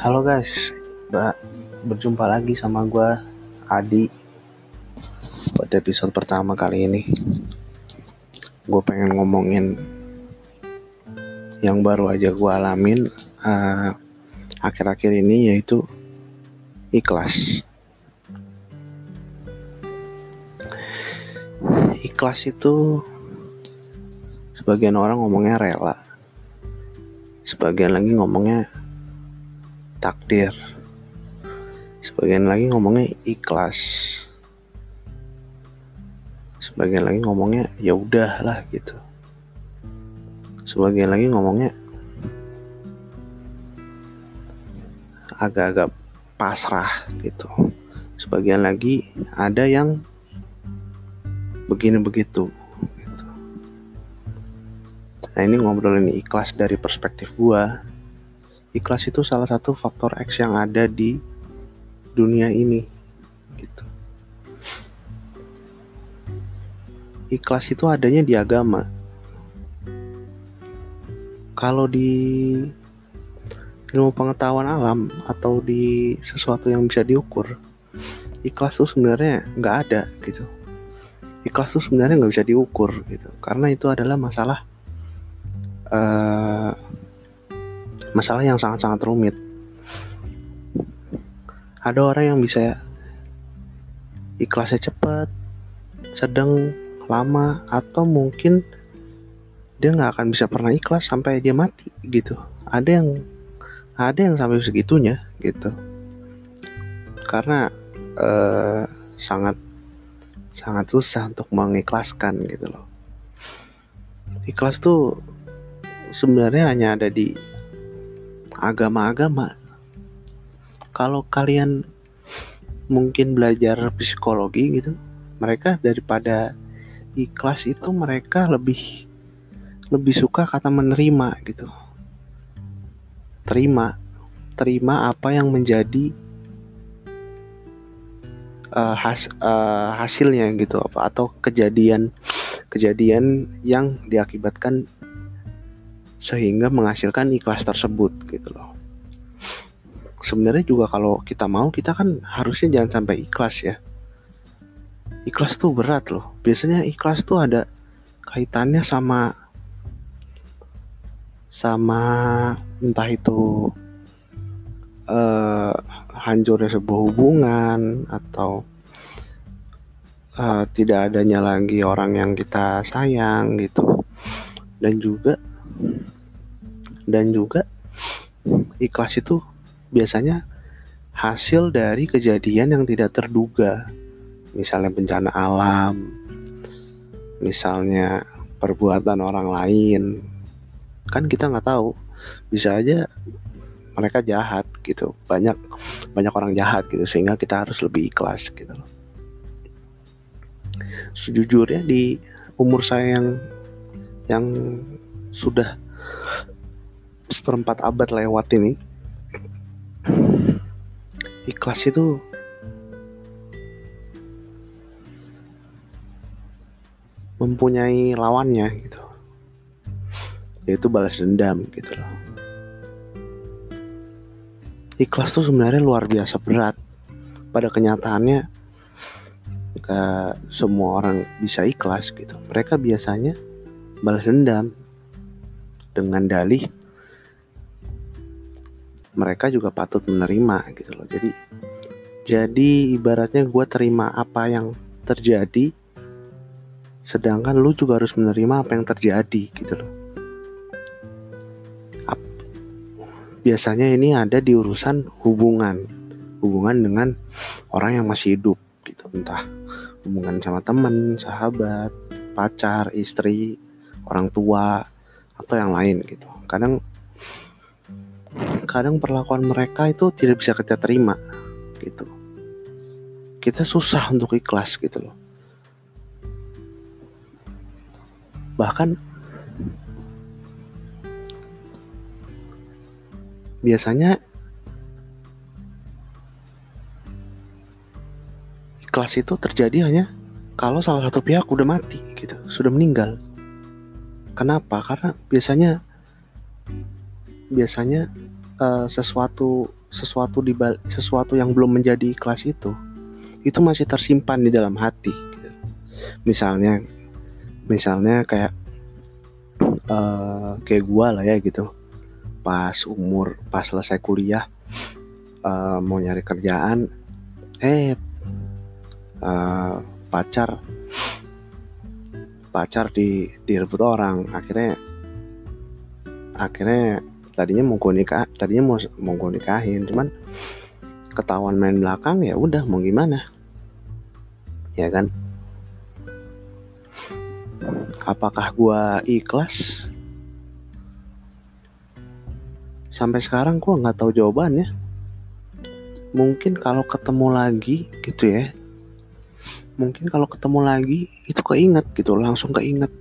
Halo guys, berjumpa lagi sama gue Adi pada episode pertama kali ini. Gue pengen ngomongin yang baru aja gue alamin uh, akhir-akhir ini yaitu ikhlas. Ikhlas itu sebagian orang ngomongnya rela, sebagian lagi ngomongnya takdir. Sebagian lagi ngomongnya ikhlas. Sebagian lagi ngomongnya ya udahlah gitu. Sebagian lagi ngomongnya agak-agak pasrah gitu. Sebagian lagi ada yang begini begitu. Gitu. Nah ini ngobrolin ikhlas dari perspektif gua ikhlas itu salah satu faktor X yang ada di dunia ini gitu. Ikhlas itu adanya di agama. Kalau di ilmu pengetahuan alam atau di sesuatu yang bisa diukur, ikhlas itu sebenarnya nggak ada gitu. Ikhlas itu sebenarnya nggak bisa diukur gitu, karena itu adalah masalah uh, masalah yang sangat-sangat rumit. Ada orang yang bisa ikhlasnya cepat, sedang, lama, atau mungkin dia nggak akan bisa pernah ikhlas sampai dia mati gitu. Ada yang ada yang sampai segitunya gitu. Karena eh, sangat sangat susah untuk mengikhlaskan gitu loh. Ikhlas tuh sebenarnya hanya ada di agama-agama. Kalau kalian mungkin belajar psikologi gitu, mereka daripada ikhlas itu mereka lebih lebih suka kata menerima gitu. Terima, terima apa yang menjadi uh, has, uh, hasilnya gitu apa atau kejadian kejadian yang diakibatkan sehingga menghasilkan ikhlas tersebut gitu loh. Sebenarnya juga kalau kita mau kita kan harusnya jangan sampai ikhlas ya. Ikhlas tuh berat loh. Biasanya ikhlas tuh ada kaitannya sama sama entah itu uh, hancurnya sebuah hubungan atau uh, tidak adanya lagi orang yang kita sayang gitu dan juga dan juga ikhlas itu biasanya hasil dari kejadian yang tidak terduga. Misalnya bencana alam misalnya perbuatan orang lain. Kan kita nggak tahu bisa aja mereka jahat gitu. Banyak banyak orang jahat gitu sehingga kita harus lebih ikhlas gitu loh. Sejujurnya di umur saya yang yang sudah seperempat abad lewat ini ikhlas itu mempunyai lawannya gitu. Yaitu balas dendam gitu loh. Ikhlas tuh sebenarnya luar biasa berat. Pada kenyataannya semua orang bisa ikhlas gitu mereka biasanya balas dendam dengan dalih mereka juga patut menerima gitu loh. Jadi jadi ibaratnya gue terima apa yang terjadi sedangkan lu juga harus menerima apa yang terjadi gitu loh. Biasanya ini ada di urusan hubungan hubungan dengan orang yang masih hidup gitu. Entah hubungan sama temen sahabat pacar istri orang tua atau yang lain gitu. Kadang kadang perlakuan mereka itu tidak bisa kita terima gitu. Kita susah untuk ikhlas gitu loh. Bahkan biasanya ikhlas itu terjadi hanya kalau salah satu pihak udah mati gitu. Sudah meninggal kenapa karena biasanya biasanya uh, sesuatu sesuatu di sesuatu yang belum menjadi ikhlas itu itu masih tersimpan di dalam hati gitu. misalnya misalnya kayak uh, kayak gua lah ya gitu pas umur pas selesai kuliah uh, mau nyari kerjaan eh uh, pacar pacar di direbut orang. Akhirnya akhirnya tadinya mau gue nikah tadinya mau mau gue nikahin. Cuman ketahuan main belakang ya udah mau gimana? Ya kan? Apakah gue ikhlas? Sampai sekarang gue nggak tahu jawabannya. Mungkin kalau ketemu lagi gitu ya mungkin kalau ketemu lagi itu keinget gitu langsung keinget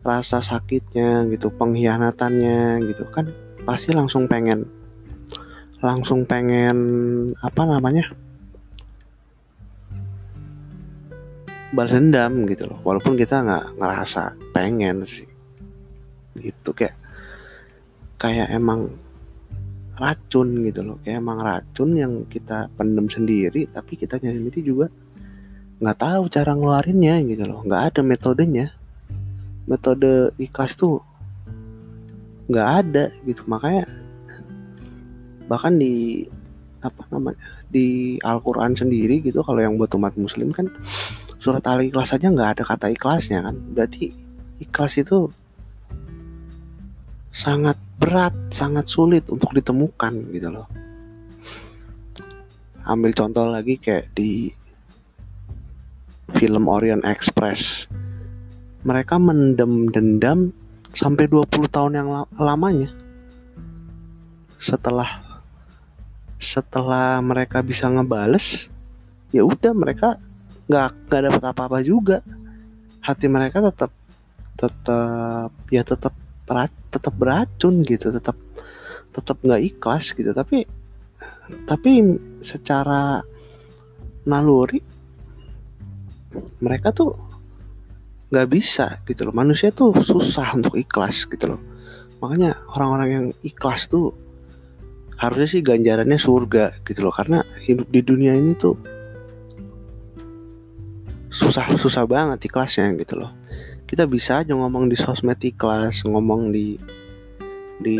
rasa sakitnya gitu pengkhianatannya gitu. Kan pasti langsung pengen langsung pengen apa namanya balas dendam gitu loh. Walaupun kita nggak ngerasa pengen sih. Gitu kayak kayak emang racun gitu loh. Kayak emang racun yang kita pendem sendiri tapi kita sendiri juga nggak tahu cara ngeluarinnya gitu loh. Nggak ada metodenya. Metode ikhlas tuh nggak ada gitu. Makanya bahkan di apa namanya di Al-Quran sendiri gitu kalau yang buat umat muslim kan surat al-ikhlas aja nggak ada kata ikhlasnya kan. Berarti ikhlas itu sangat berat sangat sulit untuk ditemukan gitu loh. Ambil contoh lagi kayak di film Orient Express. Mereka mendem dendam sampai 20 tahun yang lamanya. Setelah setelah mereka bisa ngebales, ya udah mereka nggak nggak dapat apa-apa juga. Hati mereka tetap tetap ya tetap tetap beracun gitu, tetap tetap nggak ikhlas gitu. Tapi tapi secara naluri mereka tuh nggak bisa gitu loh. Manusia tuh susah untuk ikhlas gitu loh. Makanya orang-orang yang ikhlas tuh harusnya sih ganjarannya surga gitu loh. Karena hidup di dunia ini tuh susah susah banget ikhlasnya gitu loh. Kita bisa aja ngomong di sosmed ikhlas ngomong di di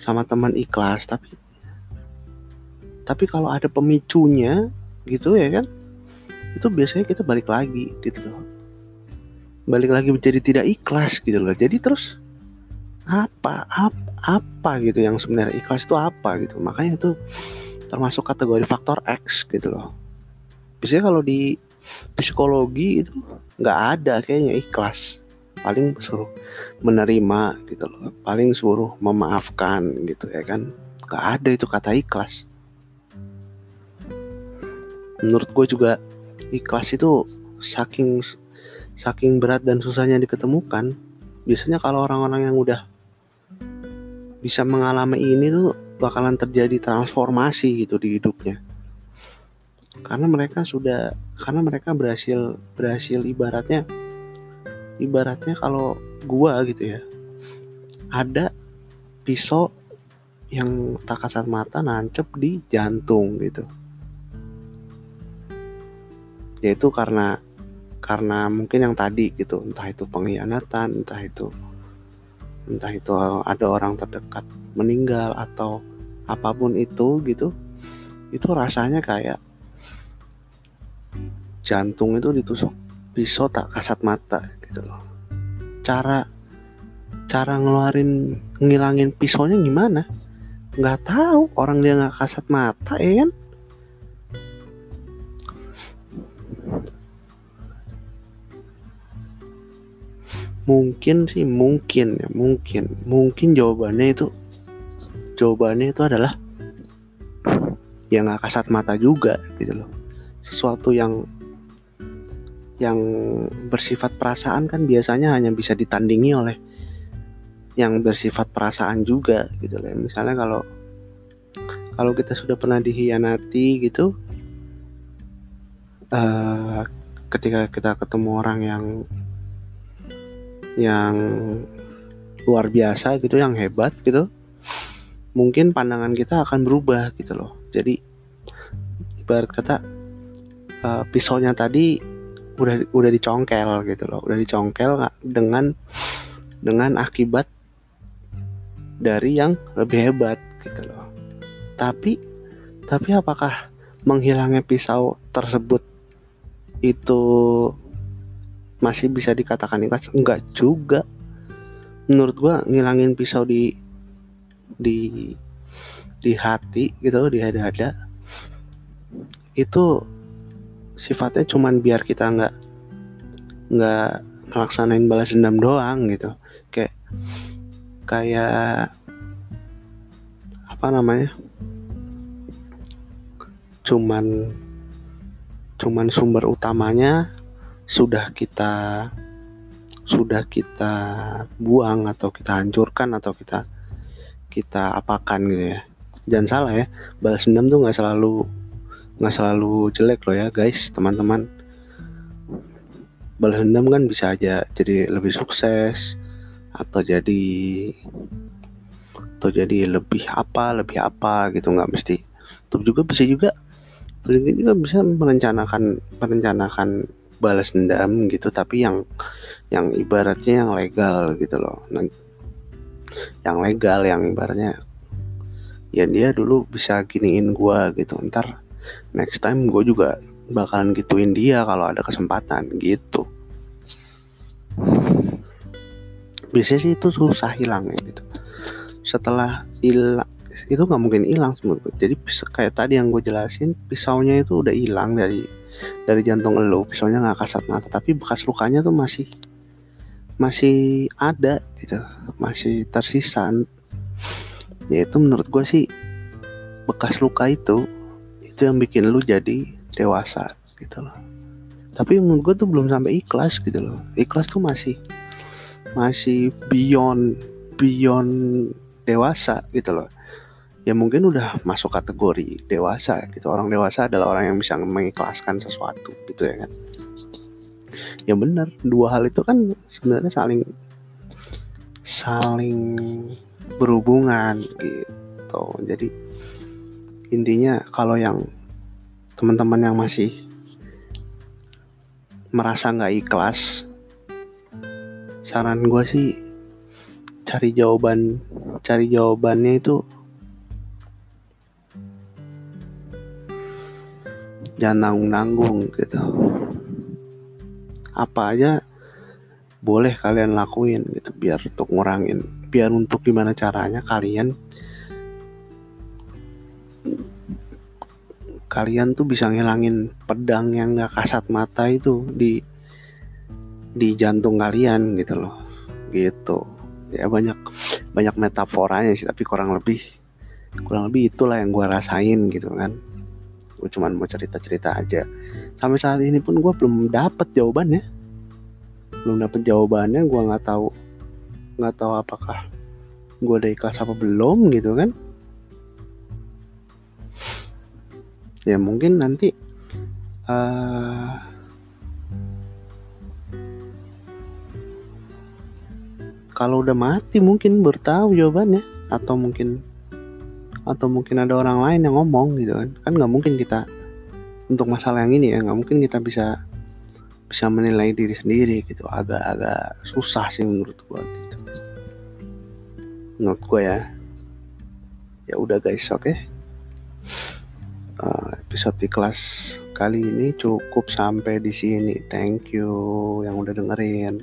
sama teman ikhlas tapi tapi kalau ada pemicunya gitu ya kan? Itu biasanya kita balik lagi gitu loh. Balik lagi menjadi tidak ikhlas gitu loh. Jadi terus apa apa, apa gitu yang sebenarnya ikhlas itu apa gitu. Makanya itu termasuk kategori faktor X gitu loh. Biasanya kalau di psikologi itu nggak ada kayaknya ikhlas. Paling suruh menerima gitu loh. Paling suruh memaafkan gitu ya kan. Nggak ada itu kata ikhlas menurut gue juga ikhlas itu saking saking berat dan susahnya diketemukan. Biasanya kalau orang-orang yang udah bisa mengalami ini tuh bakalan terjadi transformasi gitu di hidupnya. Karena mereka sudah karena mereka berhasil berhasil ibaratnya ibaratnya kalau gua gitu ya ada pisau yang tak kasat mata nancep di jantung gitu yaitu karena karena mungkin yang tadi gitu entah itu pengkhianatan entah itu entah itu ada orang terdekat meninggal atau apa pun itu gitu itu rasanya kayak jantung itu ditusuk pisau tak kasat mata gitu loh. Cara cara ngeluarin ngilangin pisaunya gimana? Nggak tahu orang dia nggak kasat mata ya kan mungkin sih mungkin ya mungkin. Mungkin jawabannya itu jawabannya itu adalah ya nggak kasat mata juga gitu loh. Sesuatu yang yang bersifat perasaan kan biasanya hanya bisa ditandingi oleh yang bersifat perasaan juga gitu loh. Misalnya kalau kalau kita sudah pernah dihianati gitu uh, ketika kita ketemu orang yang yang luar biasa gitu yang hebat gitu mungkin pandangan kita akan berubah gitu loh. Jadi ibarat kata uh, pisaunya tadi udah udah dicongkel gitu loh. Udah dicongkel dengan dengan akibat dari yang lebih hebat gitu loh. Tapi tapi apakah menghilangnya pisau tersebut itu masih bisa dikatakan ikhlas? Enggak juga. Menurut gua ngilangin pisau di di di hati gitu di dada itu sifatnya cuman biar kita nggak nggak melaksanain balas dendam doang gitu. Kayak kayak apa namanya? Cuman cuman sumber utamanya sudah kita sudah kita buang atau kita hancurkan atau kita kita apakan gitu ya. Jangan salah ya balas dendam tuh nggak selalu nggak selalu jelek loh ya guys teman-teman. Balas dendam kan bisa aja jadi lebih sukses atau jadi atau jadi lebih apa lebih apa gitu nggak mesti. Tapi juga bisa juga Terus juga bisa merencanakan merencanakan balas dendam gitu tapi yang yang ibaratnya yang legal gitu loh. Nah, yang legal yang ibaratnya ya dia dulu bisa giniin gua gitu. Ntar next time gue juga bakalan gituin dia kalau ada kesempatan gitu. Biasanya sih itu susah hilang ya gitu. Setelah hilang itu nggak mungkin hilang menurut jadi kayak tadi yang gue jelasin pisaunya itu udah hilang dari dari jantung lo pisaunya nggak kasat mata tapi bekas lukanya tuh masih masih ada gitu. Masih tersisa. Ya itu menurut gue sih bekas luka itu itu yang bikin lu jadi dewasa gitu loh. Tapi menurut gue tuh belum sampai ikhlas gitu loh. Ikhlas tuh masih masih beyond beyond dewasa gitu loh ya mungkin udah masuk kategori dewasa gitu. Orang dewasa adalah orang yang bisa mengikhlaskan sesuatu gitu ya kan? Ya benar dua hal itu kan sebenarnya saling saling berhubungan gitu. Jadi intinya kalau yang teman-teman yang masih merasa nggak ikhlas saran gue sih cari jawaban cari jawabannya itu jangan nanggung-nanggung gitu. Apa aja boleh kalian lakuin gitu biar untuk ngurangin biar untuk gimana caranya kalian kalian tuh bisa ngilangin pedang yang gak kasat mata itu di di jantung kalian gitu loh. Gitu. Ya banyak banyak metaforanya sih tapi kurang lebih kurang lebih itulah yang gue rasain gitu kan gue cuman mau cerita-cerita aja. Sampai saat ini pun gue belum dapet jawabannya. Belum dapet jawabannya gue nggak tahu nggak tahu apakah gue udah ikhlas apa belum gitu kan. Ya mungkin nanti uh, kalau udah mati mungkin bertahu jawabannya. Atau mungkin atau mungkin ada orang lain yang ngomong gitu kan. Kan nggak mungkin kita untuk masalah yang ini ya nggak mungkin kita bisa bisa menilai diri sendiri gitu. Agak-agak susah sih menurut gua gitu. Menurut gua ya. Ya udah guys oke. Okay? uh, episode di kelas kali ini cukup sampai di sini. Thank you yang udah dengerin